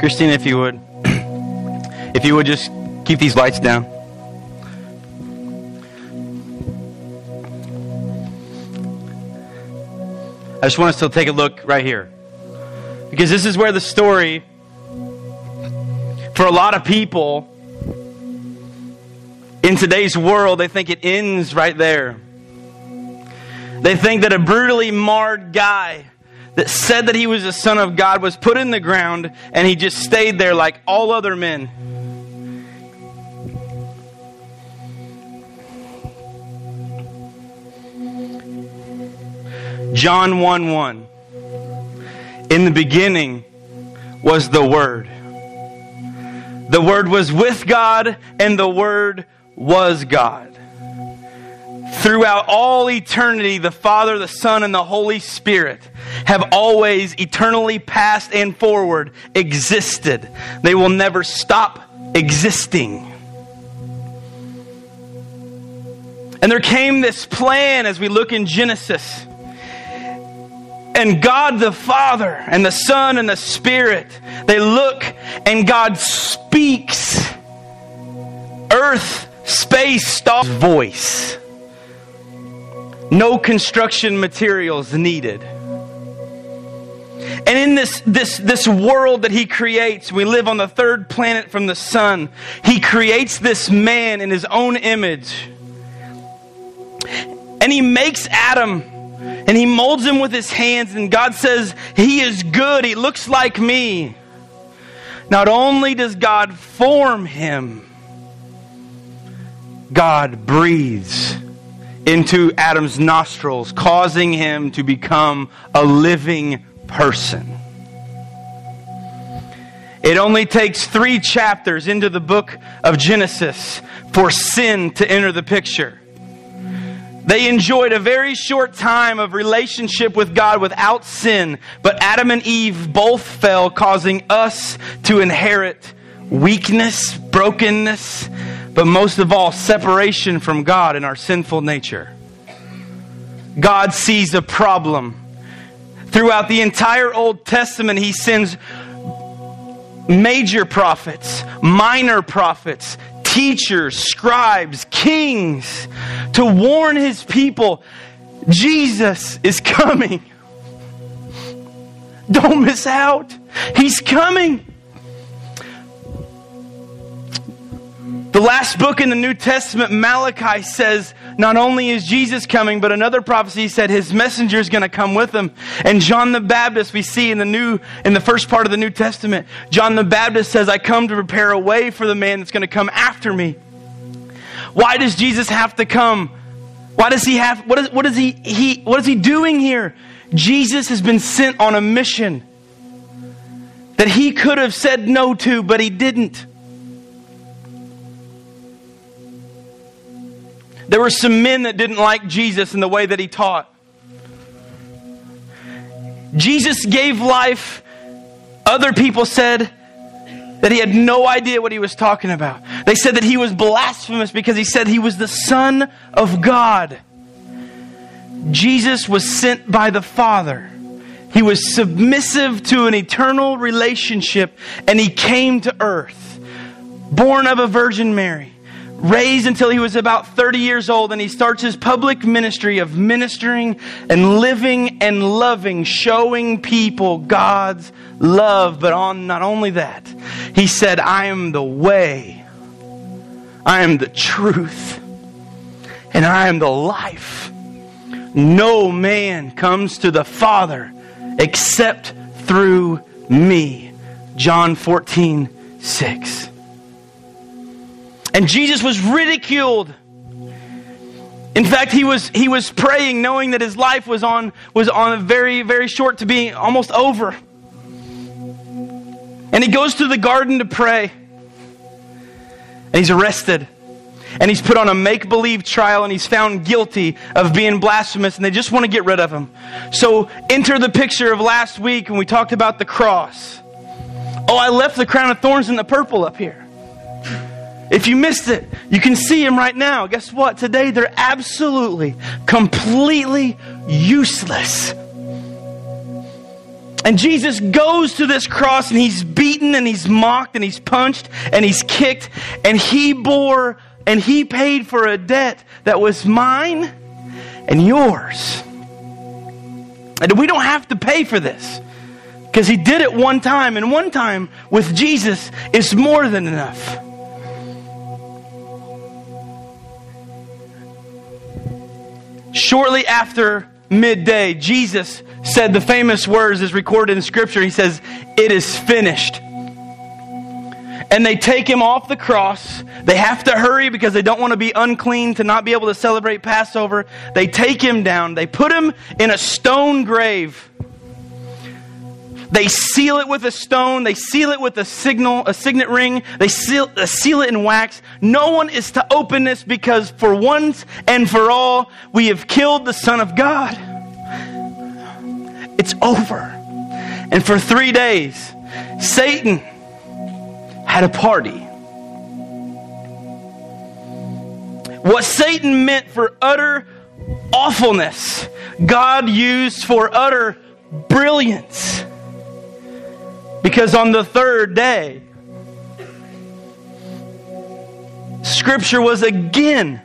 Christina, if you would, if you would just keep these lights down. I just want us to take a look right here. Because this is where the story, for a lot of people in today's world, they think it ends right there. They think that a brutally marred guy that said that he was the Son of God was put in the ground and he just stayed there like all other men. John 1 1. In the beginning was the Word. The Word was with God, and the Word was God. Throughout all eternity, the Father, the Son, and the Holy Spirit have always eternally past and forward existed. They will never stop existing. And there came this plan as we look in Genesis. And God the Father and the Son and the Spirit, they look and God speaks. Earth, space, stars, voice. No construction materials needed. And in this, this, this world that he creates, we live on the third planet from the sun. He creates this man in his own image. And he makes Adam and he molds him with his hands. And God says, He is good. He looks like me. Not only does God form him, God breathes into Adam's nostrils, causing him to become a living person. It only takes three chapters into the book of Genesis for sin to enter the picture. They enjoyed a very short time of relationship with God without sin, but Adam and Eve both fell, causing us to inherit weakness, brokenness, but most of all, separation from God in our sinful nature. God sees a problem. Throughout the entire Old Testament, He sends major prophets, minor prophets, teachers, scribes, kings to warn his people Jesus is coming. Don't miss out. He's coming. The last book in the New Testament, Malachi, says not only is Jesus coming, but another prophecy said his messenger is going to come with him. And John the Baptist, we see in the new, in the first part of the New Testament, John the Baptist says, I come to prepare a way for the man that's going to come after me. Why does Jesus have to come? Why does he have, what is, what is he, he, what is he doing here? Jesus has been sent on a mission that he could have said no to, but he didn't. There were some men that didn't like Jesus and the way that he taught. Jesus gave life. Other people said that he had no idea what he was talking about. They said that he was blasphemous because he said he was the Son of God. Jesus was sent by the Father. He was submissive to an eternal relationship and he came to earth, born of a Virgin Mary raised until he was about 30 years old, and he starts his public ministry of ministering and living and loving, showing people God's love. But on not only that, he said, I am the way, I am the truth, and I am the life. No man comes to the Father except through me. John 14, 6. And Jesus was ridiculed. In fact, he was, he was praying knowing that his life was on, was on a very, very short to be almost over. And he goes to the garden to pray. And he's arrested. And he's put on a make believe trial and he's found guilty of being blasphemous and they just want to get rid of him. So enter the picture of last week when we talked about the cross. Oh, I left the crown of thorns and the purple up here. If you missed it, you can see them right now. Guess what? Today they're absolutely, completely useless. And Jesus goes to this cross and he's beaten and he's mocked and he's punched and he's kicked and he bore and he paid for a debt that was mine and yours. And we don't have to pay for this because he did it one time, and one time with Jesus is more than enough. Shortly after midday, Jesus said the famous words as recorded in Scripture. He says, It is finished. And they take him off the cross. They have to hurry because they don't want to be unclean to not be able to celebrate Passover. They take him down. They put him in a stone grave. They seal it with a stone. They seal it with a signal, a signet ring. They seal, uh, seal it in wax. No one is to open this because for once and for all, we have killed the Son of God. It's over. And for three days, Satan had a party. What Satan meant for utter awfulness, God used for utter brilliance. Because on the third day, Scripture was again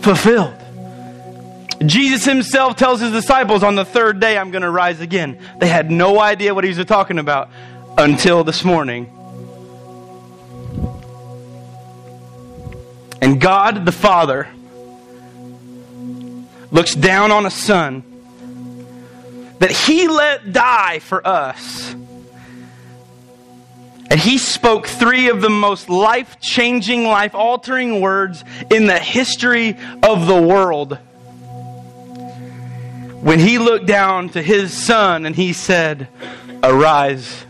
fulfilled. Jesus himself tells his disciples, On the third day, I'm going to rise again. They had no idea what he was talking about until this morning. And God the Father looks down on a son that he let die for us. And he spoke three of the most life changing, life altering words in the history of the world when he looked down to his son and he said, Arise,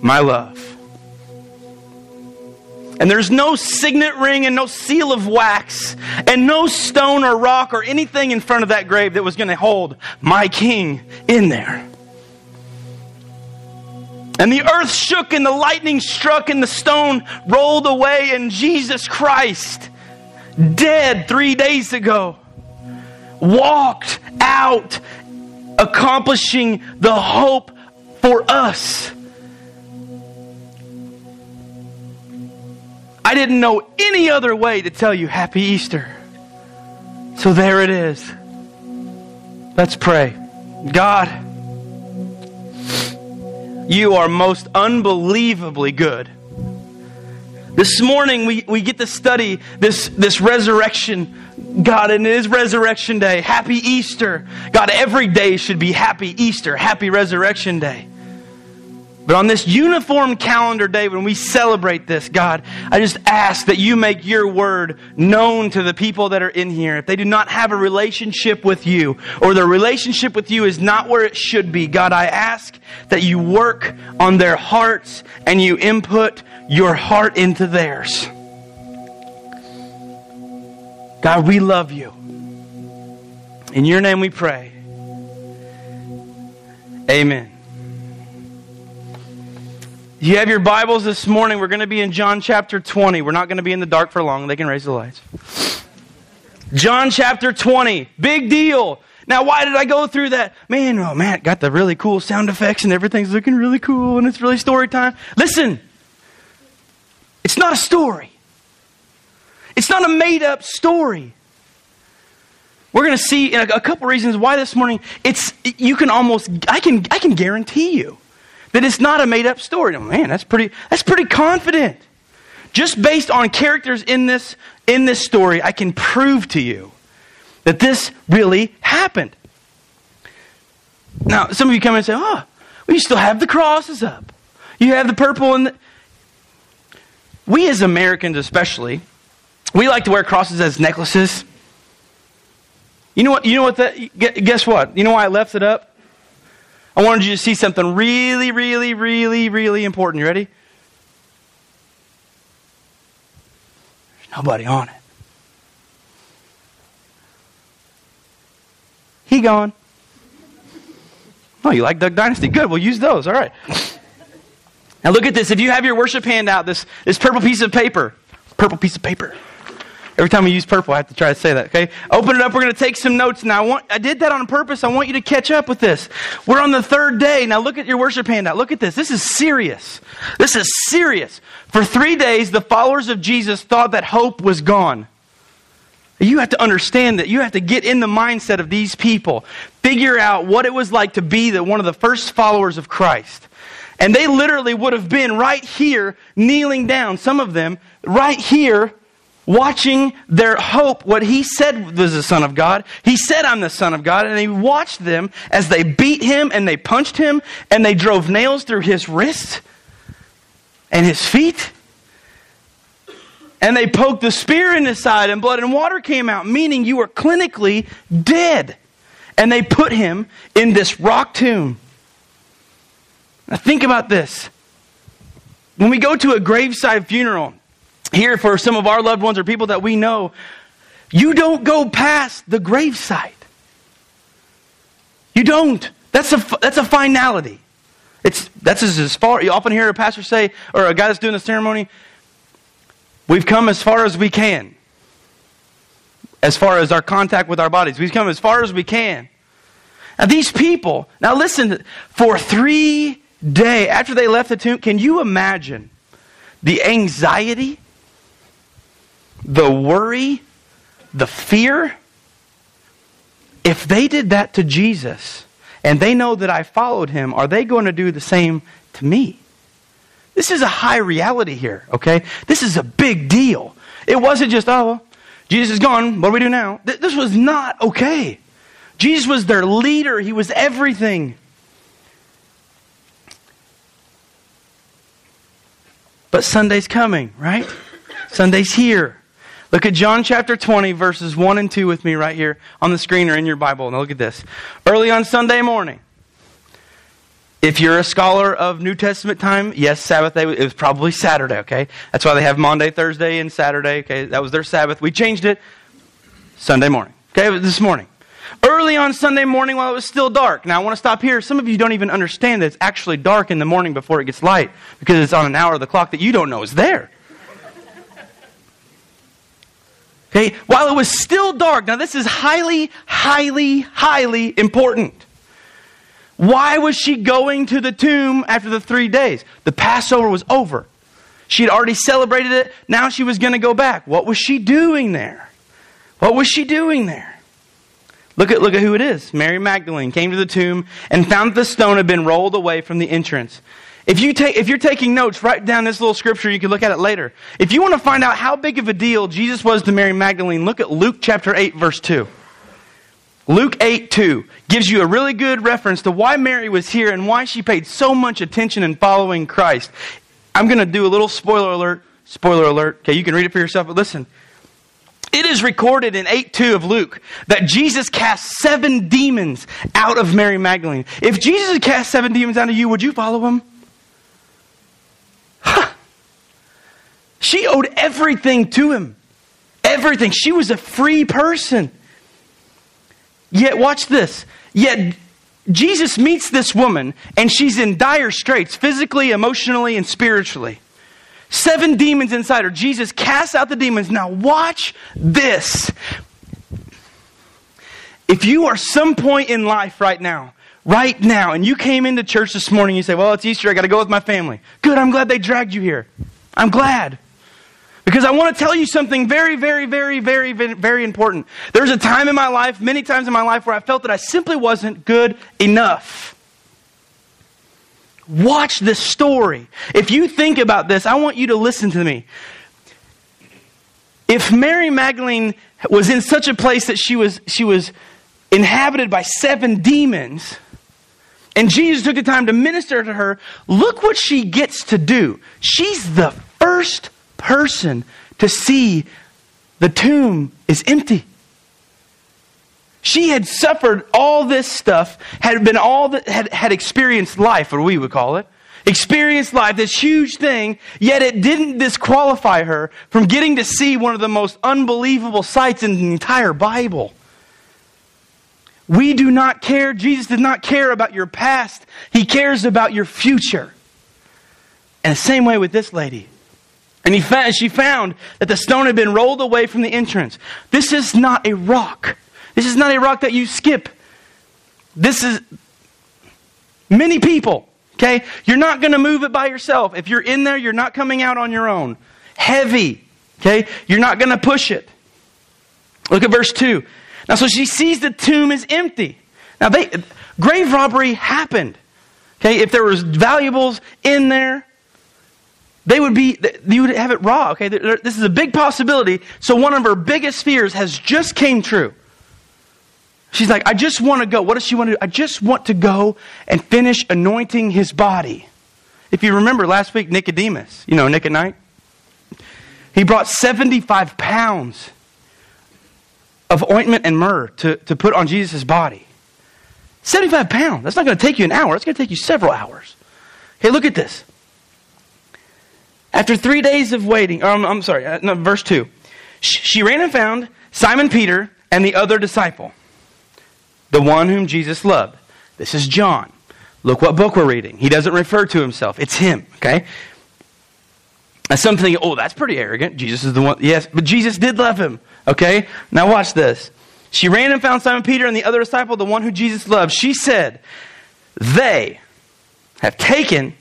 my love. And there's no signet ring and no seal of wax and no stone or rock or anything in front of that grave that was going to hold my king in there. And the earth shook and the lightning struck and the stone rolled away and Jesus Christ, dead three days ago, walked out, accomplishing the hope for us. I didn't know any other way to tell you Happy Easter. So there it is. Let's pray. God, you are most unbelievably good. This morning we, we get to study this, this resurrection God, and it is Resurrection Day. Happy Easter. God, every day should be Happy Easter, Happy Resurrection Day. But on this uniform calendar day, when we celebrate this, God, I just ask that you make your word known to the people that are in here. If they do not have a relationship with you, or their relationship with you is not where it should be, God, I ask that you work on their hearts and you input your heart into theirs. God, we love you. In your name we pray. Amen. You have your Bibles this morning. We're going to be in John chapter 20. We're not going to be in the dark for long. They can raise the lights. John chapter 20. Big deal. Now, why did I go through that? Man, oh, Matt got the really cool sound effects and everything's looking really cool and it's really story time. Listen, it's not a story. It's not a made up story. We're going to see a, a couple reasons why this morning it's you can almost I can I can guarantee you that it's not a made up story. Oh, man, that's pretty that's pretty confident. Just based on characters in this in this story, I can prove to you that this really happened. Now, some of you come in and say, "Oh, well, you still have the crosses up. You have the purple and the... we as Americans especially we like to wear crosses as necklaces. You know what? You know what? That, guess what? You know why I left it up? I wanted you to see something really, really, really, really important. You ready? There's nobody on it. He gone. Oh, you like Duck Dynasty? Good. We'll use those. All right. Now look at this. If you have your worship handout, this this purple piece of paper, purple piece of paper. Every time we use purple, I have to try to say that, okay? Open it up. We're going to take some notes now. I, want, I did that on purpose. I want you to catch up with this. We're on the third day. Now look at your worship handout. Look at this. This is serious. This is serious. For three days, the followers of Jesus thought that hope was gone. You have to understand that. You have to get in the mindset of these people. Figure out what it was like to be the, one of the first followers of Christ. And they literally would have been right here, kneeling down, some of them, right here, watching their hope, what he said was the Son of God. He said, I'm the Son of God. And he watched them as they beat him and they punched him and they drove nails through his wrists and his feet. And they poked the spear in his side and blood and water came out, meaning you were clinically dead. And they put him in this rock tomb. Now think about this. When we go to a graveside funeral, here for some of our loved ones or people that we know, you don't go past the gravesite. You don't. That's a, that's a finality. It's, that's as far, you often hear a pastor say, or a guy that's doing the ceremony, we've come as far as we can. As far as our contact with our bodies. We've come as far as we can. Now, these people, now listen, for three days after they left the tomb, can you imagine the anxiety the worry, the fear, if they did that to Jesus and they know that I followed him, are they going to do the same to me? This is a high reality here, okay? This is a big deal. It wasn't just, oh, Jesus is gone. What do we do now? This was not okay. Jesus was their leader, he was everything. But Sunday's coming, right? Sunday's here. Look at John chapter 20, verses 1 and 2 with me right here on the screen or in your Bible. Now look at this. Early on Sunday morning, if you're a scholar of New Testament time, yes, Sabbath day, it was probably Saturday, okay? That's why they have Monday, Thursday, and Saturday, okay? That was their Sabbath. We changed it Sunday morning, okay? This morning. Early on Sunday morning while it was still dark. Now I want to stop here. Some of you don't even understand that it's actually dark in the morning before it gets light because it's on an hour of the clock that you don't know is there. Okay, while it was still dark, now this is highly, highly, highly important. Why was she going to the tomb after the three days? The Passover was over. She had already celebrated it. Now she was going to go back. What was she doing there? What was she doing there? Look at, look at who it is. Mary Magdalene came to the tomb and found that the stone had been rolled away from the entrance. If, you take, if you're taking notes, write down this little scripture. You can look at it later. If you want to find out how big of a deal Jesus was to Mary Magdalene, look at Luke chapter 8, verse 2. Luke 8, 2 gives you a really good reference to why Mary was here and why she paid so much attention in following Christ. I'm going to do a little spoiler alert. Spoiler alert. Okay, you can read it for yourself, but listen. It is recorded in 8 2 of Luke that Jesus cast seven demons out of Mary Magdalene. If Jesus had cast seven demons out of you, would you follow him? She owed everything to him. Everything. She was a free person. Yet, watch this. Yet, Jesus meets this woman, and she's in dire straits, physically, emotionally, and spiritually. Seven demons inside her. Jesus casts out the demons. Now, watch this. If you are some point in life right now, right now, and you came into church this morning, you say, Well, it's Easter, I got to go with my family. Good, I'm glad they dragged you here. I'm glad. Because I want to tell you something very, very, very, very, very important. There's a time in my life, many times in my life, where I felt that I simply wasn't good enough. Watch this story. If you think about this, I want you to listen to me. If Mary Magdalene was in such a place that she was, she was inhabited by seven demons, and Jesus took the time to minister to her, look what she gets to do. She's the first person to see the tomb is empty. She had suffered all this stuff, had been all that had, had experienced life, or we would call it. Experienced life, this huge thing, yet it didn't disqualify her from getting to see one of the most unbelievable sights in the entire Bible. We do not care. Jesus did not care about your past. He cares about your future. And the same way with this lady. And he found, she found that the stone had been rolled away from the entrance. This is not a rock. This is not a rock that you skip. This is many people. Okay? You're not going to move it by yourself. If you're in there, you're not coming out on your own. Heavy. Okay? You're not going to push it. Look at verse 2. Now, so she sees the tomb is empty. Now, they, grave robbery happened. Okay? If there was valuables in there, they would be, you would have it raw. Okay? This is a big possibility. So one of her biggest fears has just came true. She's like, I just want to go. What does she want to do? I just want to go and finish anointing his body. If you remember last week, Nicodemus, you know, Nick at night, he brought 75 pounds of ointment and myrrh to, to put on Jesus' body. 75 pounds. That's not going to take you an hour. It's going to take you several hours. Okay, look at this. After three days of waiting, I'm sorry, uh, no, verse 2. She ran and found Simon Peter and the other disciple the one whom Jesus loved. This is John. Look what book we're reading. He doesn't refer to himself. It's him, okay? And some think, oh, that's pretty arrogant. Jesus is the one. Yes, but Jesus did love him, okay? Now watch this. She ran and found Simon Peter and the other disciple, the one who Jesus loved. She said, they have taken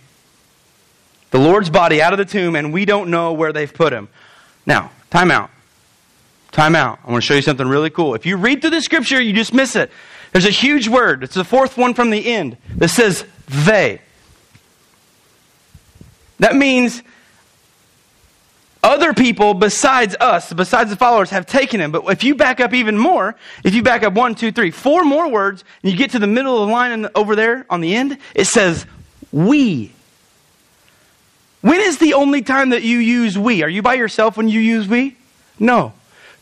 the Lord's body out of the tomb and we don't know where they've put him. Now, time out. Time out. I want to show you something really cool. If you read through the scripture, you just miss it. There's a huge word. It's the fourth one from the end that says they. That means other people besides us, besides the followers, have taken him. But if you back up even more, if you back up one, two, three, four more words, and you get to the middle of the line the, over there on the end, it says we. When is the only time that you use we? Are you by yourself when you use we? No.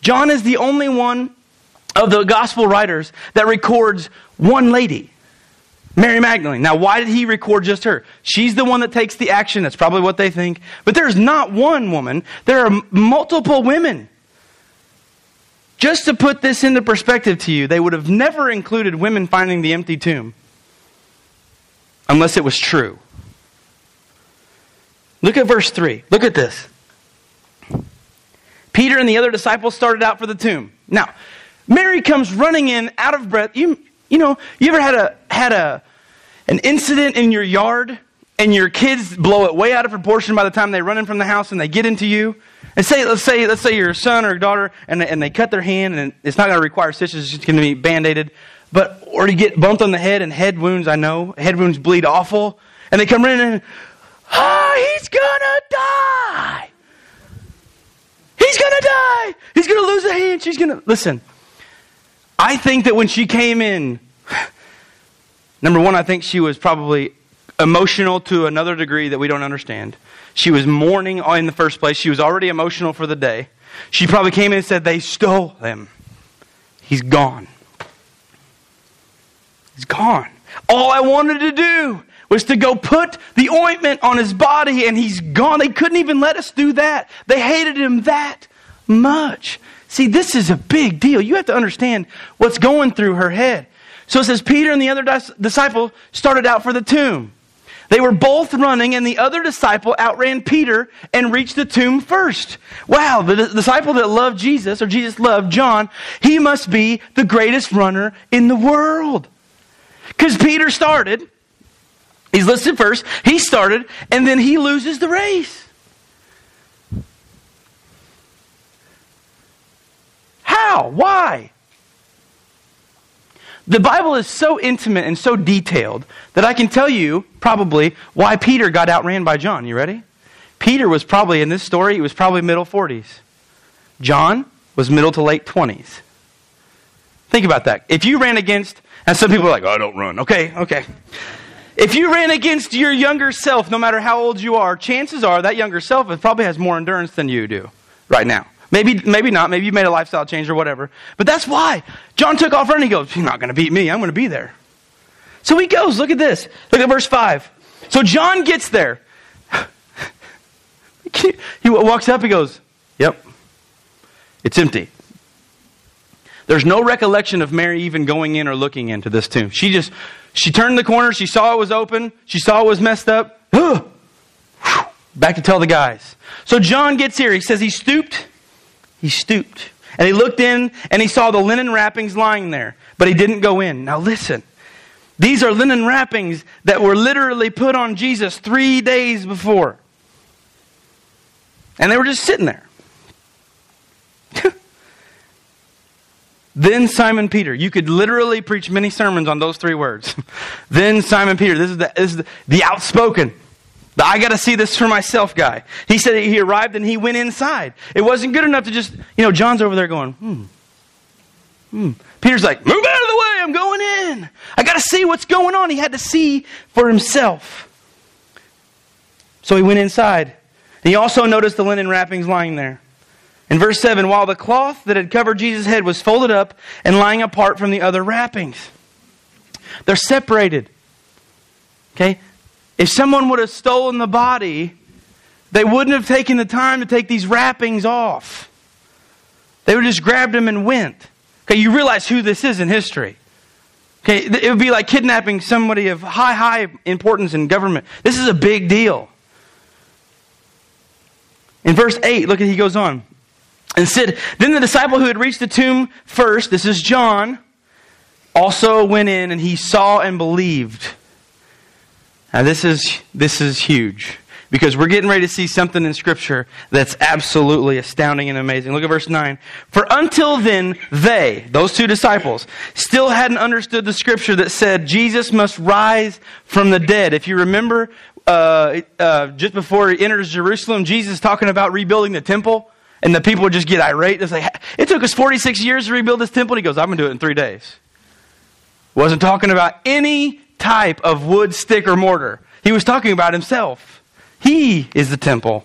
John is the only one of the gospel writers that records one lady, Mary Magdalene. Now, why did he record just her? She's the one that takes the action. That's probably what they think. But there's not one woman, there are multiple women. Just to put this into perspective to you, they would have never included women finding the empty tomb unless it was true. Look at verse 3. Look at this. Peter and the other disciples started out for the tomb. Now, Mary comes running in out of breath. You, you know, you ever had a, had a, an incident in your yard and your kids blow it way out of proportion by the time they run in from the house and they get into you? And say, let's say, let's say your son or daughter and and they cut their hand and it's not going to require stitches, it's just going to be band-aided. But, or you get bumped on the head and head wounds, I know. Head wounds bleed awful. And they come in and, oh, he's gonna die. He's gonna die. He's gonna lose a hand. She's gonna, listen. I think that when she came in, number one, I think she was probably emotional to another degree that we don't understand. She was mourning in the first place. She was already emotional for the day. She probably came in and said, They stole him. He's gone. He's gone. All I wanted to do was to go put the ointment on his body, and he's gone. They couldn't even let us do that. They hated him that much. See, this is a big deal. You have to understand what's going through her head. So it says Peter and the other disciple started out for the tomb. They were both running, and the other disciple outran Peter and reached the tomb first. Wow, the disciple that loved Jesus, or Jesus loved John, he must be the greatest runner in the world. Because Peter started, he's listed first, he started, and then he loses the race. How? Why? The Bible is so intimate and so detailed that I can tell you probably why Peter got outran by John. You ready? Peter was probably, in this story, he was probably middle 40s. John was middle to late 20s. Think about that. If you ran against, and some people are like, oh, I don't run. Okay, okay. If you ran against your younger self, no matter how old you are, chances are that younger self probably has more endurance than you do right now. Maybe, maybe not. Maybe you made a lifestyle change or whatever. But that's why. John took off running. He goes, He's not going to beat me. I'm going to be there. So he goes. Look at this. Look at verse 5. So John gets there. he walks up. He goes, Yep. It's empty. There's no recollection of Mary even going in or looking into this tomb. She just, she turned the corner. She saw it was open. She saw it was messed up. Back to tell the guys. So John gets here. He says he stooped. He stooped. And he looked in and he saw the linen wrappings lying there, but he didn't go in. Now listen. These are linen wrappings that were literally put on Jesus three days before. And they were just sitting there. then Simon Peter. You could literally preach many sermons on those three words. then Simon Peter. This is the, this is the, the outspoken. The I got to see this for myself guy. He said he arrived and he went inside. It wasn't good enough to just, you know, John's over there going, hmm. Hmm. Peter's like, move out of the way, I'm going in. I got to see what's going on. He had to see for himself. So he went inside. And he also noticed the linen wrappings lying there. In verse 7, while the cloth that had covered Jesus' head was folded up and lying apart from the other wrappings, they're separated. Okay? If someone would have stolen the body, they wouldn't have taken the time to take these wrappings off. They would have just grabbed them and went. Okay, you realize who this is in history. Okay, it would be like kidnapping somebody of high, high importance in government. This is a big deal. In verse 8, look at he goes on. And said, Then the disciple who had reached the tomb first, this is John, also went in and he saw and believed. Now this is this is huge because we're getting ready to see something in Scripture that's absolutely astounding and amazing. Look at verse 9. For until then, they, those two disciples, still hadn't understood the Scripture that said Jesus must rise from the dead. If you remember, uh, uh, just before he enters Jerusalem, Jesus talking about rebuilding the temple. And the people would just get irate. It's like, it took us 46 years to rebuild this temple. And he goes, I'm going to do it in three days. Wasn't talking about any type of wood, stick, or mortar. He was talking about himself. He is the temple.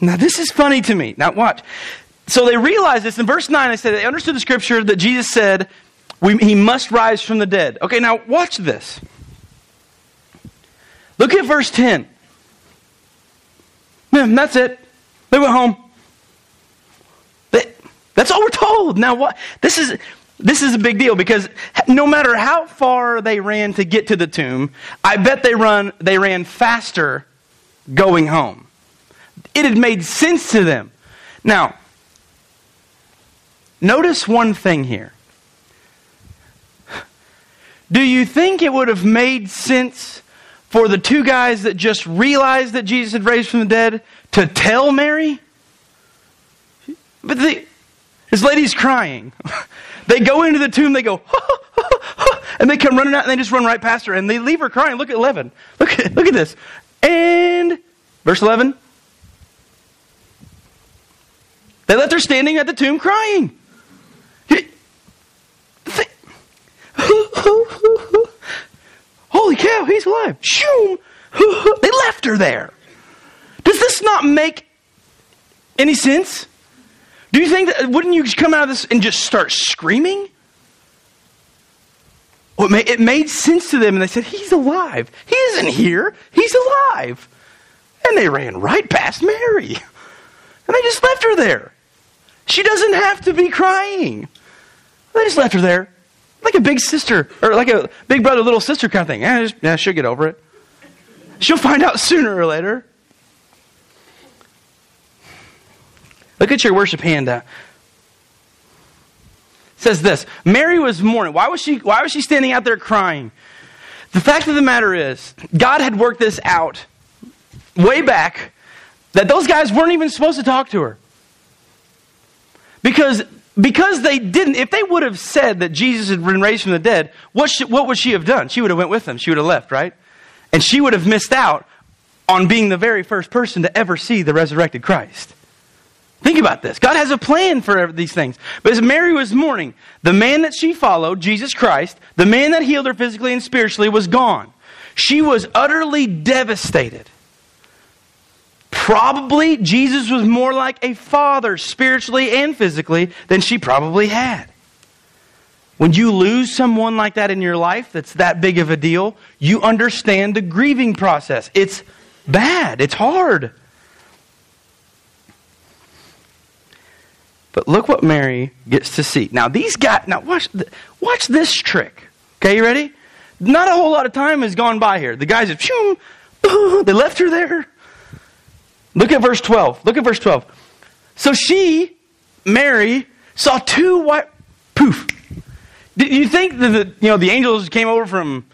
Now, this is funny to me. Now, watch. So they realized this. In verse 9, I said they understood the scripture that Jesus said he must rise from the dead. Okay, now watch this. Look at verse 10. That's it. They went home. That's all we're told. Now, what? This is this is a big deal because no matter how far they ran to get to the tomb, I bet they run they ran faster going home. It had made sense to them. Now, notice one thing here. Do you think it would have made sense for the two guys that just realized that Jesus had raised from the dead to tell Mary? But the, this lady's crying. They go into the tomb, they go, and they come running out and they just run right past her and they leave her crying. Look at 11. Look at, look at this. And, verse 11. They left her standing at the tomb crying. Cow, he's alive. Shoom. They left her there. Does this not make any sense? Do you think that, wouldn't you come out of this and just start screaming? Well, it, made, it made sense to them, and they said, He's alive. He isn't here. He's alive. And they ran right past Mary. And they just left her there. She doesn't have to be crying. They just left her there. Like a big sister, or like a big brother, little sister kind of thing. Yeah, just, yeah she'll get over it. She'll find out sooner or later. Look at your worship hand. It says this Mary was mourning. Why was, she, why was she standing out there crying? The fact of the matter is, God had worked this out way back that those guys weren't even supposed to talk to her. Because, because they didn't, if they would have said that Jesus had been raised from the dead, what, should, what would she have done? She would have went with them. She would have left, right? And she would have missed out on being the very first person to ever see the resurrected Christ. Think about this. God has a plan for these things. But as Mary was mourning, the man that she followed, Jesus Christ, the man that healed her physically and spiritually, was gone. She was utterly devastated. Probably Jesus was more like a father, spiritually and physically, than she probably had. When you lose someone like that in your life that's that big of a deal, you understand the grieving process. It's bad, it's hard. But look what Mary gets to see. Now, these guys, now watch, watch this trick. Okay, you ready? Not a whole lot of time has gone by here. The guys have, they left her there. Look at verse 12. Look at verse 12. So she, Mary, saw two white poof. Did you think that the, you know the angels came over from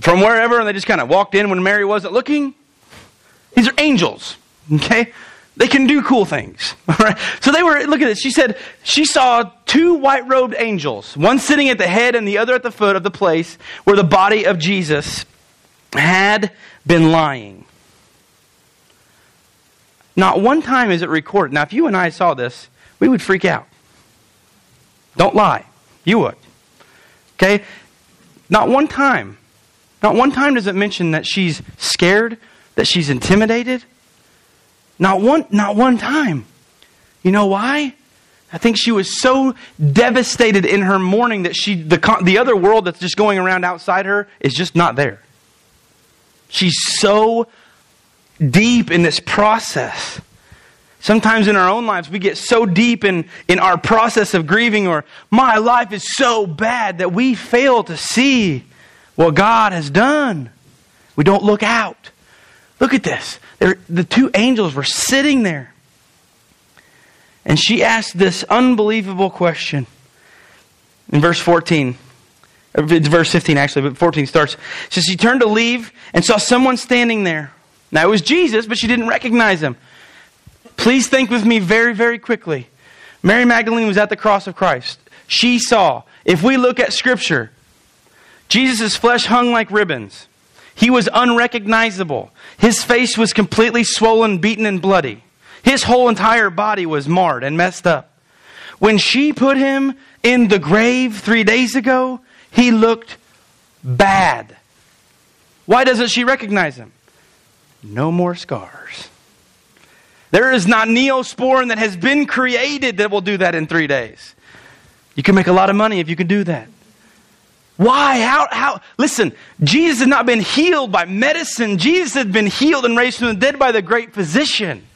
from wherever and they just kind of walked in when Mary wasn't looking? These are angels. Okay? They can do cool things. All right. So they were, look at this. She said she saw two white robed angels, one sitting at the head and the other at the foot of the place where the body of Jesus had been lying. Not one time is it recorded. Now, if you and I saw this, we would freak out. Don't lie. You would. Okay? Not one time. Not one time does it mention that she's scared, that she's intimidated. Not one, not one time. You know why? I think she was so devastated in her mourning that she, the, the other world that's just going around outside her is just not there. She's so deep in this process. Sometimes in our own lives, we get so deep in, in our process of grieving, or my life is so bad that we fail to see what God has done. We don't look out. Look at this. They're, the two angels were sitting there. And she asked this unbelievable question in verse 14. It's verse 15, actually, but 14 starts. So she turned to leave and saw someone standing there. Now, it was Jesus, but she didn't recognize him. Please think with me very, very quickly. Mary Magdalene was at the cross of Christ. She saw, if we look at Scripture, Jesus' flesh hung like ribbons. He was unrecognizable. His face was completely swollen, beaten, and bloody. His whole entire body was marred and messed up. When she put him in the grave three days ago, he looked bad. Why doesn't she recognize him? No more scars. There is not neosporin that has been created that will do that in three days. You can make a lot of money if you can do that. Why? How? How? Listen, Jesus had not been healed by medicine. Jesus had been healed and raised from the dead by the great physician.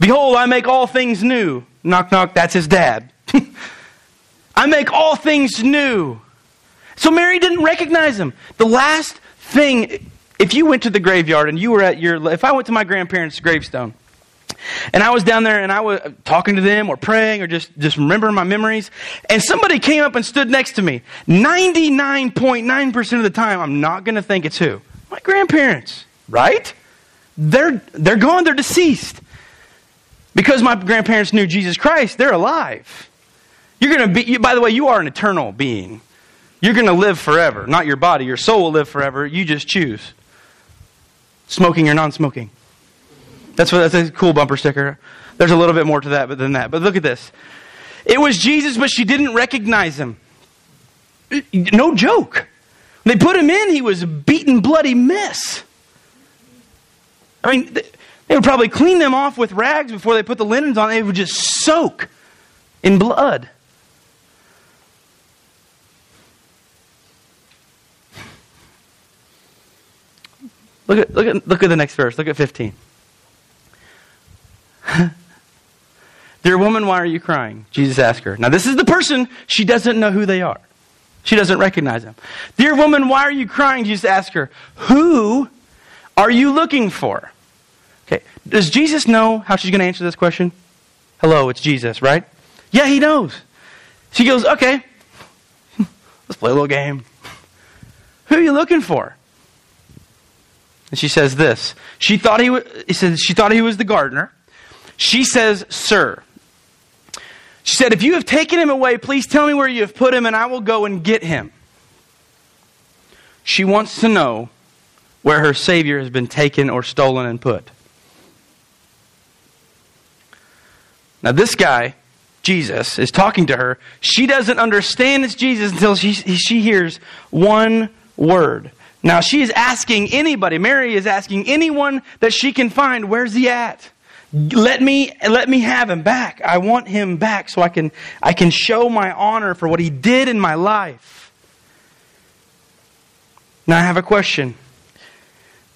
Behold, I make all things new. Knock, knock, that's his dad. I make all things new. So Mary didn't recognize him. The last thing, if you went to the graveyard and you were at your, if I went to my grandparents' gravestone, and I was down there and I was talking to them or praying or just, just remembering my memories. And somebody came up and stood next to me. 99.9% of the time, I'm not going to think it's who? My grandparents, right? They're, they're gone, they're deceased. Because my grandparents knew Jesus Christ, they're alive. You're going to be, you, by the way, you are an eternal being. You're going to live forever. Not your body, your soul will live forever. You just choose smoking or non smoking. That's what that's a cool bumper sticker. There's a little bit more to that but than that. But look at this. It was Jesus, but she didn't recognize him. No joke. They put him in, he was a beaten, bloody mess. I mean, they would probably clean them off with rags before they put the linens on. They would just soak in blood. Look at, look at, look at the next verse. Look at 15. Dear woman, why are you crying? Jesus asked her. Now, this is the person, she doesn't know who they are. She doesn't recognize them. Dear woman, why are you crying? Jesus asked her. Who are you looking for? Okay, does Jesus know how she's going to answer this question? Hello, it's Jesus, right? Yeah, he knows. She goes, okay, let's play a little game. Who are you looking for? And she says this. She thought he was, he said, she thought he was the gardener. She says, Sir. She said, If you have taken him away, please tell me where you have put him, and I will go and get him. She wants to know where her Savior has been taken or stolen and put. Now, this guy, Jesus, is talking to her. She doesn't understand it's Jesus until she, she hears one word. Now, she is asking anybody, Mary is asking anyone that she can find, where's he at? let me let me have him back. I want him back so i can i can show my honor for what he did in my life. Now i have a question.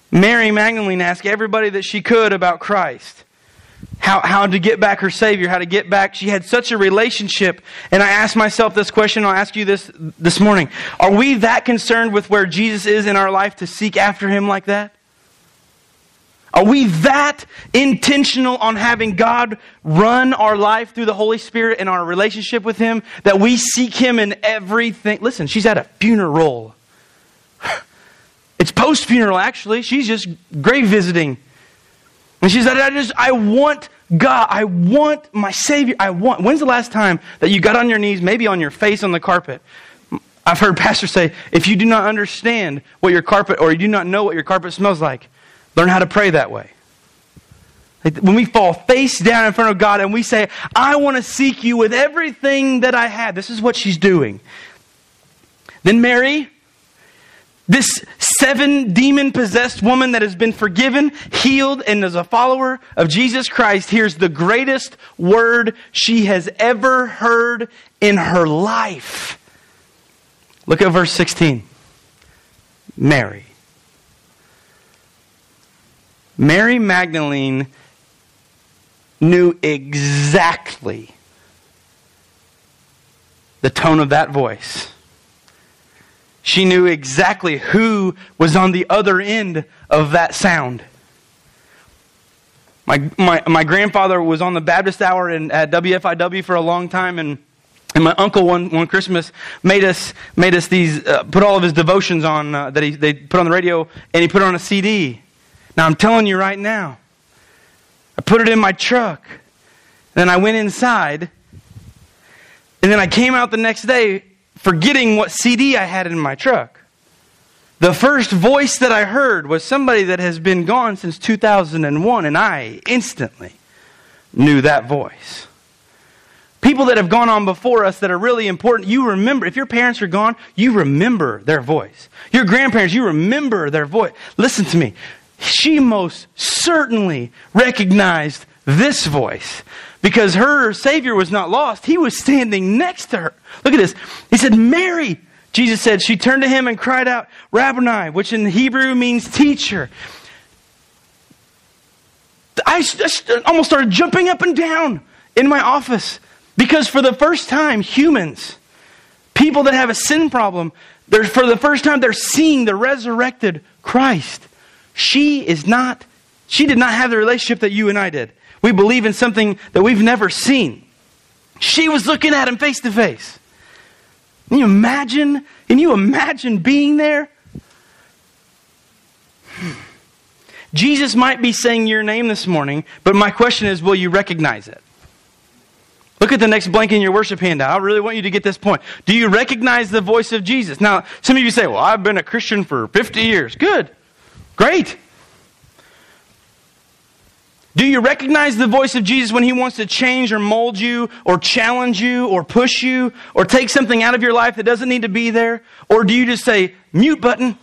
Mary magdalene asked everybody that she could about christ how, how to get back her Savior, how to get back. She had such a relationship. And I asked myself this question, I'll ask you this this morning. Are we that concerned with where Jesus is in our life to seek after Him like that? Are we that intentional on having God run our life through the Holy Spirit and our relationship with Him that we seek Him in everything? Listen, she's at a funeral. It's post funeral, actually. She's just grave visiting. And she said, I just, I want God. I want my Savior. I want. When's the last time that you got on your knees, maybe on your face on the carpet? I've heard pastors say, if you do not understand what your carpet, or you do not know what your carpet smells like, Learn how to pray that way. When we fall face down in front of God and we say, I want to seek you with everything that I have, this is what she's doing. Then Mary, this seven demon possessed woman that has been forgiven, healed, and is a follower of Jesus Christ, hears the greatest word she has ever heard in her life. Look at verse 16. Mary. Mary Magdalene knew exactly the tone of that voice. She knew exactly who was on the other end of that sound. My, my, my grandfather was on the Baptist Hour at WFIW for a long time, and, and my uncle one, one Christmas made us, made us these, uh, put all of his devotions on uh, that he, they put on the radio, and he put it on a CD. Now, I'm telling you right now, I put it in my truck. Then I went inside. And then I came out the next day forgetting what CD I had in my truck. The first voice that I heard was somebody that has been gone since 2001, and I instantly knew that voice. People that have gone on before us that are really important, you remember. If your parents are gone, you remember their voice. Your grandparents, you remember their voice. Listen to me she most certainly recognized this voice because her Savior was not lost. He was standing next to her. Look at this. He said, Mary. Jesus said, She turned to him and cried out, Rabboni, which in Hebrew means teacher. I almost started jumping up and down in my office because for the first time, humans, people that have a sin problem, they're, for the first time, they're seeing the resurrected Christ. She is not, she did not have the relationship that you and I did. We believe in something that we've never seen. She was looking at him face to face. Can you imagine? Can you imagine being there? Hmm. Jesus might be saying your name this morning, but my question is will you recognize it? Look at the next blank in your worship handout. I really want you to get this point. Do you recognize the voice of Jesus? Now, some of you say, well, I've been a Christian for 50 years. Good. Great. Do you recognize the voice of Jesus when he wants to change or mold you or challenge you or push you or take something out of your life that doesn't need to be there? Or do you just say, mute button?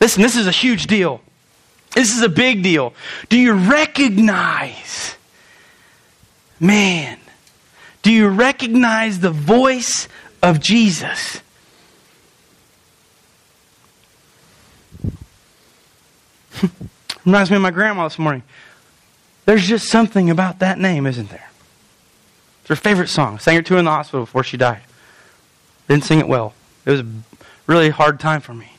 Listen, this is a huge deal. This is a big deal. Do you recognize, man, do you recognize the voice of Jesus? Reminds me of my grandma this morning. There's just something about that name, isn't there? It's her favorite song. Sang it to her in the hospital before she died. Didn't sing it well. It was a really hard time for me.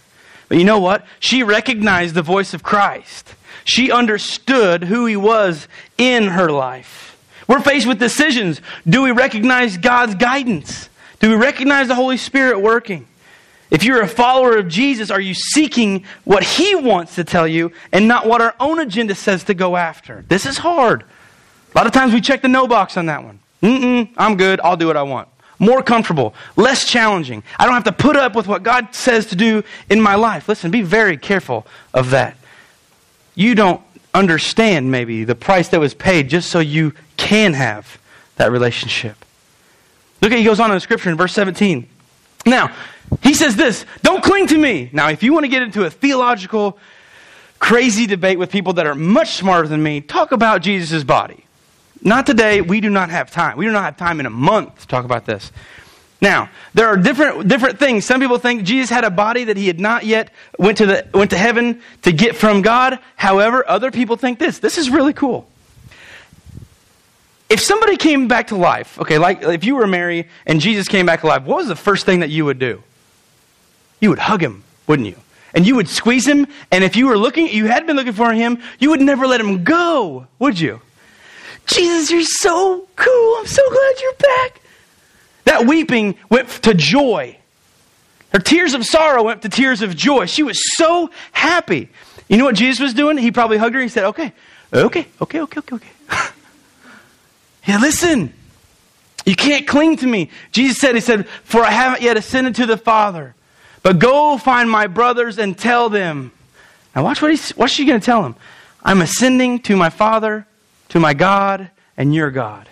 But you know what? She recognized the voice of Christ. She understood who he was in her life. We're faced with decisions. Do we recognize God's guidance? Do we recognize the Holy Spirit working? If you're a follower of Jesus, are you seeking what He wants to tell you and not what our own agenda says to go after? This is hard. A lot of times we check the no box on that one. Mm-mm, I'm good. I'll do what I want. More comfortable, less challenging. I don't have to put up with what God says to do in my life. Listen, be very careful of that. You don't understand, maybe, the price that was paid just so you can have that relationship. Look at he goes on in the scripture in verse 17. Now, he says this don't cling to me. Now, if you want to get into a theological, crazy debate with people that are much smarter than me, talk about Jesus' body. Not today. We do not have time. We do not have time in a month to talk about this. Now, there are different, different things. Some people think Jesus had a body that he had not yet went to, the, went to heaven to get from God. However, other people think this. This is really cool. If somebody came back to life, okay, like if you were Mary and Jesus came back alive, what was the first thing that you would do? You would hug him, wouldn't you? And you would squeeze him, and if you were looking, you had been looking for him, you would never let him go, would you? Jesus, you're so cool. I'm so glad you're back. That weeping went to joy. Her tears of sorrow went to tears of joy. She was so happy. You know what Jesus was doing? He probably hugged her. He said, Okay, okay, okay, okay, okay, okay. yeah, listen. You can't cling to me. Jesus said, He said, For I haven't yet ascended to the Father. But go find my brothers and tell them. Now watch what he's what's she going to tell them? I'm ascending to my Father, to my God, and your God.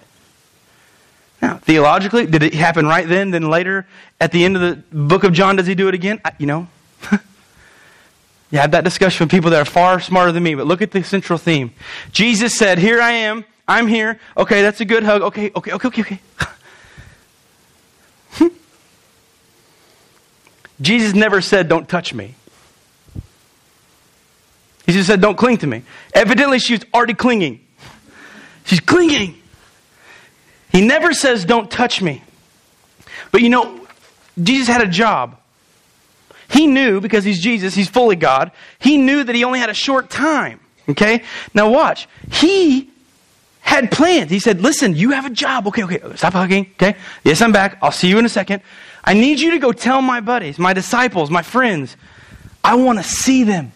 Now, theologically, did it happen right then? Then later, at the end of the book of John, does he do it again? I, you know, you had that discussion with people that are far smarter than me, but look at the central theme. Jesus said, Here I am. I'm here. Okay, that's a good hug. Okay, okay, okay, okay, okay. Jesus never said, Don't touch me. He just said, Don't cling to me. Evidently, she was already clinging. She's clinging. He never says, Don't touch me. But you know, Jesus had a job. He knew, because he's Jesus, he's fully God, he knew that he only had a short time. Okay? Now watch. He had plans. He said, Listen, you have a job. Okay, okay, stop hugging. Okay? Yes, I'm back. I'll see you in a second. I need you to go tell my buddies, my disciples, my friends, I want to see them.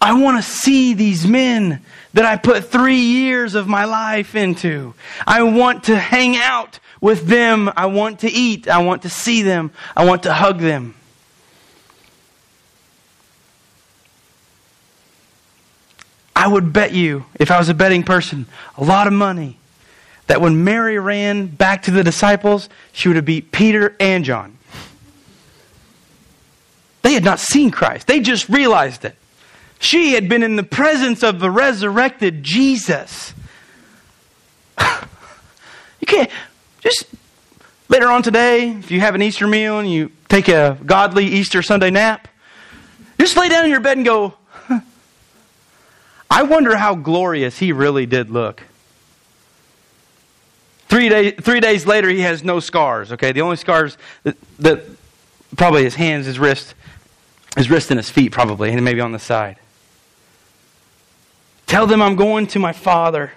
I want to see these men that I put three years of my life into. I want to hang out with them. I want to eat. I want to see them. I want to hug them. I would bet you, if I was a betting person, a lot of money that when Mary ran back to the disciples, she would have beat Peter and John. They had not seen Christ, they just realized it. She had been in the presence of the resurrected Jesus. you can't just later on today, if you have an Easter meal and you take a godly Easter Sunday nap, just lay down in your bed and go, I wonder how glorious he really did look. Three, day, three days later, he has no scars. Okay, the only scars that, that probably his hands, his wrist, his wrist and his feet, probably, and maybe on the side. Tell them I'm going to my father.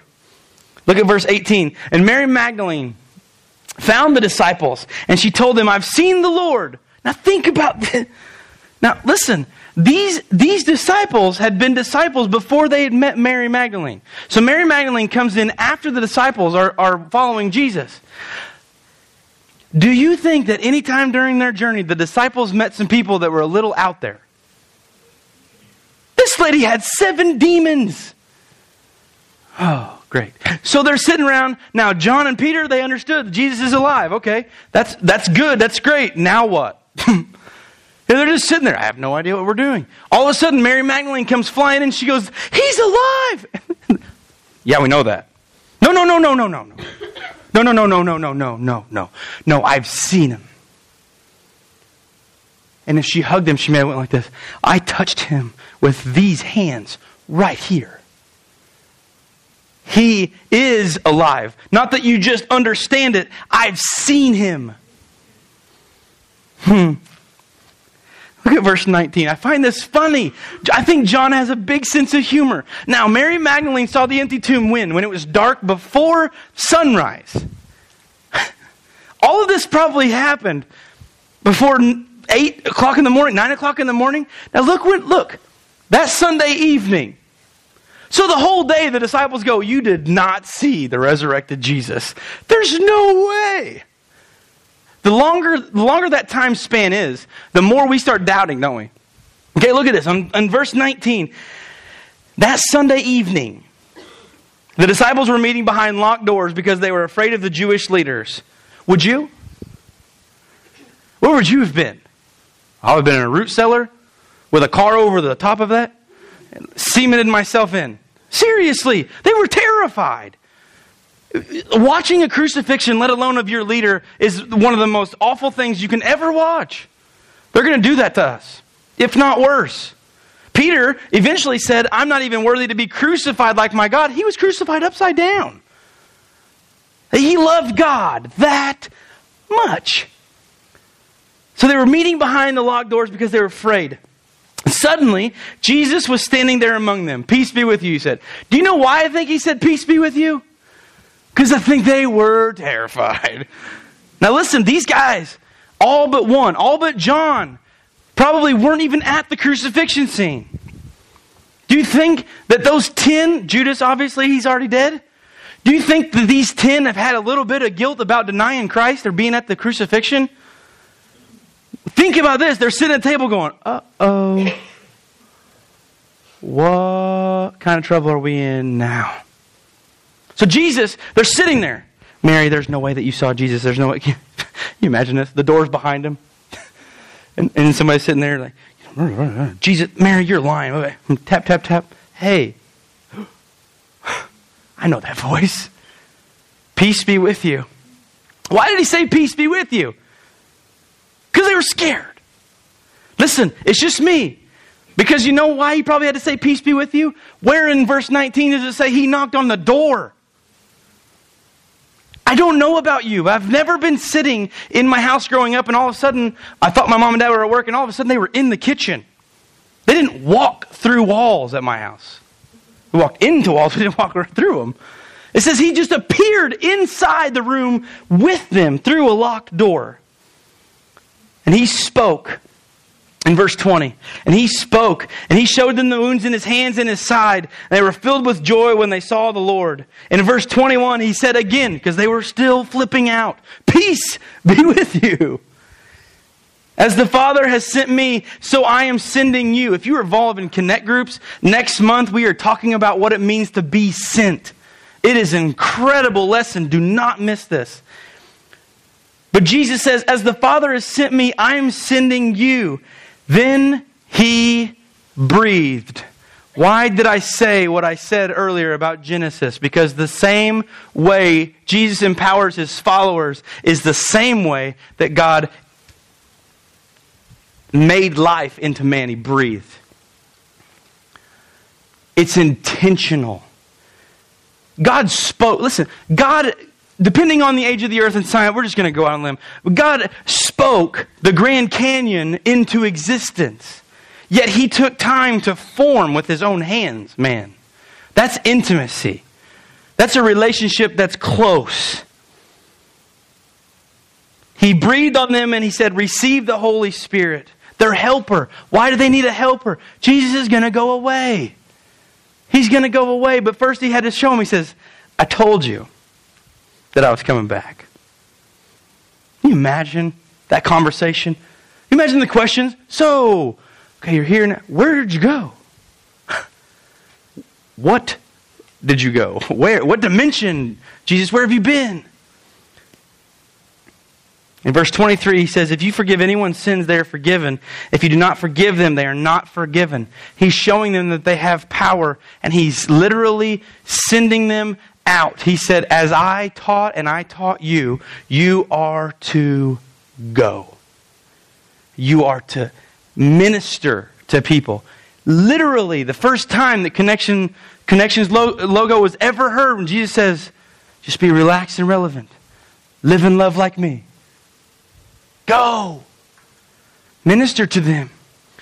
Look at verse 18. And Mary Magdalene found the disciples, and she told them, I've seen the Lord. Now think about this. Now listen, these, these disciples had been disciples before they had met Mary Magdalene. So Mary Magdalene comes in after the disciples are, are following Jesus. Do you think that any time during their journey the disciples met some people that were a little out there? This lady had seven demons. Oh, great. So they're sitting around. Now, John and Peter, they understood Jesus is alive. Okay, that's, that's good. That's great. Now what? And they're just sitting there. I have no idea what we're doing. All of a sudden, Mary Magdalene comes flying in. She goes, He's alive. yeah, we know that. No, no, no, no, no, no, no. No, no, no, no, no, no, no, no, no. No, I've seen him. And if she hugged him, she may have went like this. I touched him with these hands right here. He is alive. Not that you just understand it. I've seen him. Hmm. Look at verse 19. I find this funny. I think John has a big sense of humor. Now, Mary Magdalene saw the empty tomb when? When it was dark before sunrise. All of this probably happened before 8 o'clock in the morning, 9 o'clock in the morning. Now, look, when, look, that Sunday evening. So the whole day the disciples go, You did not see the resurrected Jesus. There's no way. The longer, the longer that time span is, the more we start doubting, don't we? Okay, look at this. On, on verse 19, that Sunday evening, the disciples were meeting behind locked doors because they were afraid of the Jewish leaders. Would you? Where would you have been? I would have been in a root cellar with a car over the top of that, cemented myself in. Seriously, they were terrified. Watching a crucifixion, let alone of your leader, is one of the most awful things you can ever watch. They're going to do that to us, if not worse. Peter eventually said, I'm not even worthy to be crucified like my God. He was crucified upside down. he loved God that much. So they were meeting behind the locked doors because they were afraid. Suddenly, Jesus was standing there among them. Peace be with you, he said. Do you know why I think he said, Peace be with you? Because I think they were terrified. Now, listen, these guys, all but one, all but John, probably weren't even at the crucifixion scene. Do you think that those 10, Judas, obviously, he's already dead? Do you think that these 10 have had a little bit of guilt about denying Christ or being at the crucifixion? Think about this. They're sitting at the table going, uh oh. What kind of trouble are we in now? So, Jesus, they're sitting there. Mary, there's no way that you saw Jesus. There's no way. Can you imagine this? The door's behind him. And, and somebody's sitting there like, Jesus, Mary, you're lying. Tap, tap, tap. Hey, I know that voice. Peace be with you. Why did he say peace be with you? Because they were scared. Listen, it's just me. Because you know why he probably had to say peace be with you? Where in verse 19 does it say he knocked on the door? I don't know about you, I've never been sitting in my house growing up and all of a sudden I thought my mom and dad were at work and all of a sudden they were in the kitchen. They didn't walk through walls at my house. We walked into walls, we didn't walk through them. It says he just appeared inside the room with them through a locked door. And he spoke in verse 20. And he spoke, and he showed them the wounds in his hands and his side. And they were filled with joy when they saw the Lord. And in verse 21, he said again, because they were still flipping out, Peace be with you. As the Father has sent me, so I am sending you. If you're involved in connect groups, next month we are talking about what it means to be sent. It is an incredible lesson. Do not miss this. But Jesus says, As the Father has sent me, I am sending you. Then he breathed. Why did I say what I said earlier about Genesis? Because the same way Jesus empowers his followers is the same way that God made life into man. He breathed. It's intentional. God spoke. Listen, God depending on the age of the earth and science, we're just going to go out on a limb. God spoke the Grand Canyon into existence. Yet he took time to form with his own hands, man. That's intimacy. That's a relationship that's close. He breathed on them and he said, Receive the Holy Spirit, their helper. Why do they need a helper? Jesus is going to go away. He's going to go away, but first he had to show him. He says, I told you that I was coming back. Can you imagine that conversation? Can you imagine the questions? So, okay, you're here now. Where did you go? what did you go? Where? What dimension? Jesus, where have you been? In verse 23, he says, If you forgive anyone's sins, they are forgiven. If you do not forgive them, they are not forgiven. He's showing them that they have power, and he's literally sending them out. He said, As I taught and I taught you, you are to go. You are to minister to people. Literally, the first time that connection, Connections logo was ever heard when Jesus says, just be relaxed and relevant. Live and love like me. Go. Minister to them.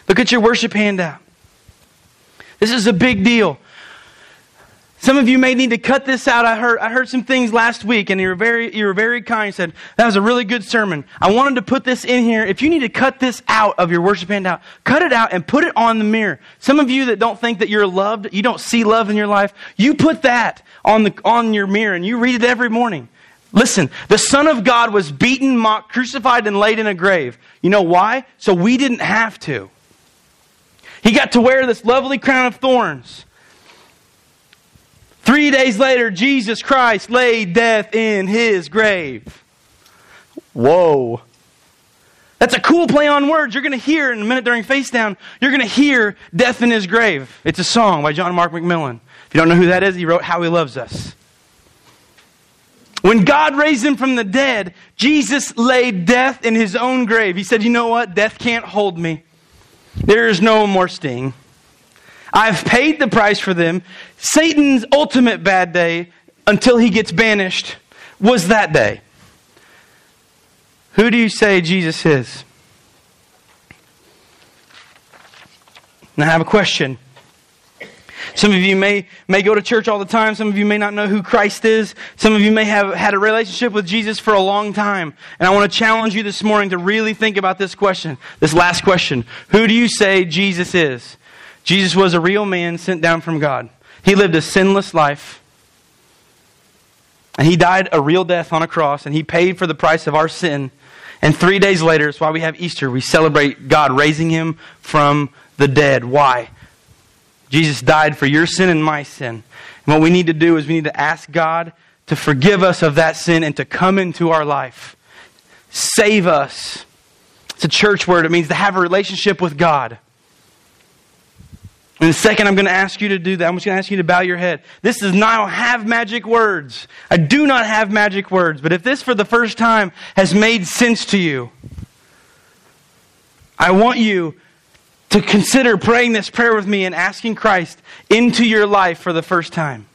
Look at your worship handout. This is a big deal. Some of you may need to cut this out. I heard, I heard some things last week, and you were very, you were very kind. You said, that was a really good sermon. I wanted to put this in here. If you need to cut this out of your worship handout, cut it out and put it on the mirror. Some of you that don't think that you're loved, you don't see love in your life, you put that on, the, on your mirror and you read it every morning. Listen, the Son of God was beaten, mocked, crucified, and laid in a grave. You know why? So we didn't have to. He got to wear this lovely crown of thorns. Three days later, Jesus Christ laid death in his grave. Whoa. That's a cool play on words. You're going to hear in a minute during Face Down, you're going to hear Death in His Grave. It's a song by John Mark McMillan. If you don't know who that is, he wrote How He Loves Us. When God raised him from the dead, Jesus laid death in his own grave. He said, You know what? Death can't hold me. There is no more sting. I've paid the price for them. Satan's ultimate bad day until he gets banished was that day? Who do you say Jesus is? Now I have a question. Some of you may, may go to church all the time. Some of you may not know who Christ is. Some of you may have had a relationship with Jesus for a long time. And I want to challenge you this morning to really think about this question, this last question. Who do you say Jesus is? Jesus was a real man sent down from God. He lived a sinless life. And he died a real death on a cross, and he paid for the price of our sin. And three days later, it's why we have Easter. We celebrate God raising him from the dead. Why? Jesus died for your sin and my sin. And what we need to do is we need to ask God to forgive us of that sin and to come into our life. Save us. It's a church word. It means to have a relationship with God. In a second, I'm going to ask you to do that. I'm just going to ask you to bow your head. This does not have magic words. I do not have magic words. But if this for the first time has made sense to you, I want you to consider praying this prayer with me and asking Christ into your life for the first time.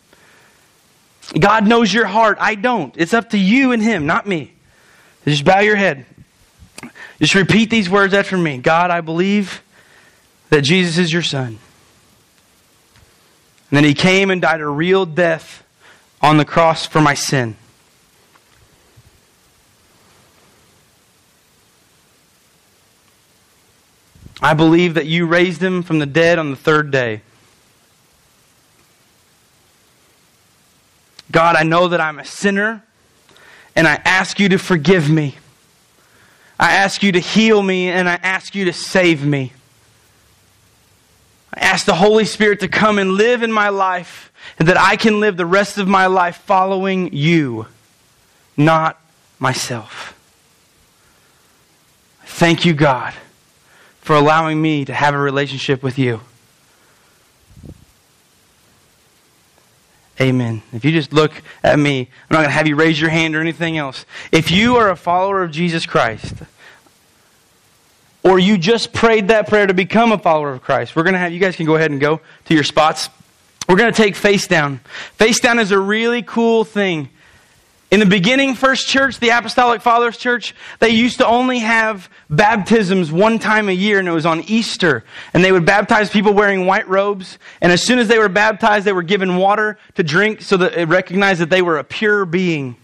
God knows your heart. I don't. It's up to you and Him, not me. Just bow your head. Just repeat these words after me God, I believe that Jesus is your Son. And then He came and died a real death on the cross for my sin. I believe that you raised him from the dead on the third day. God, I know that I'm a sinner, and I ask you to forgive me. I ask you to heal me, and I ask you to save me. I ask the Holy Spirit to come and live in my life, and that I can live the rest of my life following you, not myself. Thank you, God for allowing me to have a relationship with you. Amen. If you just look at me, I'm not going to have you raise your hand or anything else. If you are a follower of Jesus Christ, or you just prayed that prayer to become a follower of Christ, we're going to have, you guys can go ahead and go to your spots. We're going to take face down. Face down is a really cool thing. In the beginning, First Church, the Apostolic Fathers Church, they used to only have baptisms one time a year, and it was on Easter. And they would baptize people wearing white robes. And as soon as they were baptized, they were given water to drink so that it recognized that they were a pure being.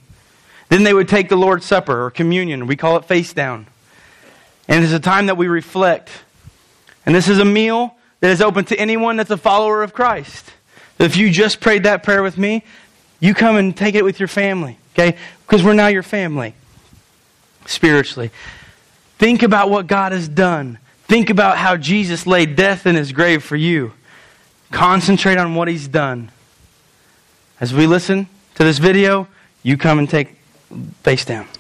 Then they would take the Lord's Supper or communion. We call it face down. And it's a time that we reflect. And this is a meal that is open to anyone that's a follower of Christ. If you just prayed that prayer with me, you come and take it with your family. Okay? Because we're now your family spiritually. Think about what God has done. Think about how Jesus laid death in his grave for you. Concentrate on what he's done. As we listen to this video, you come and take face down.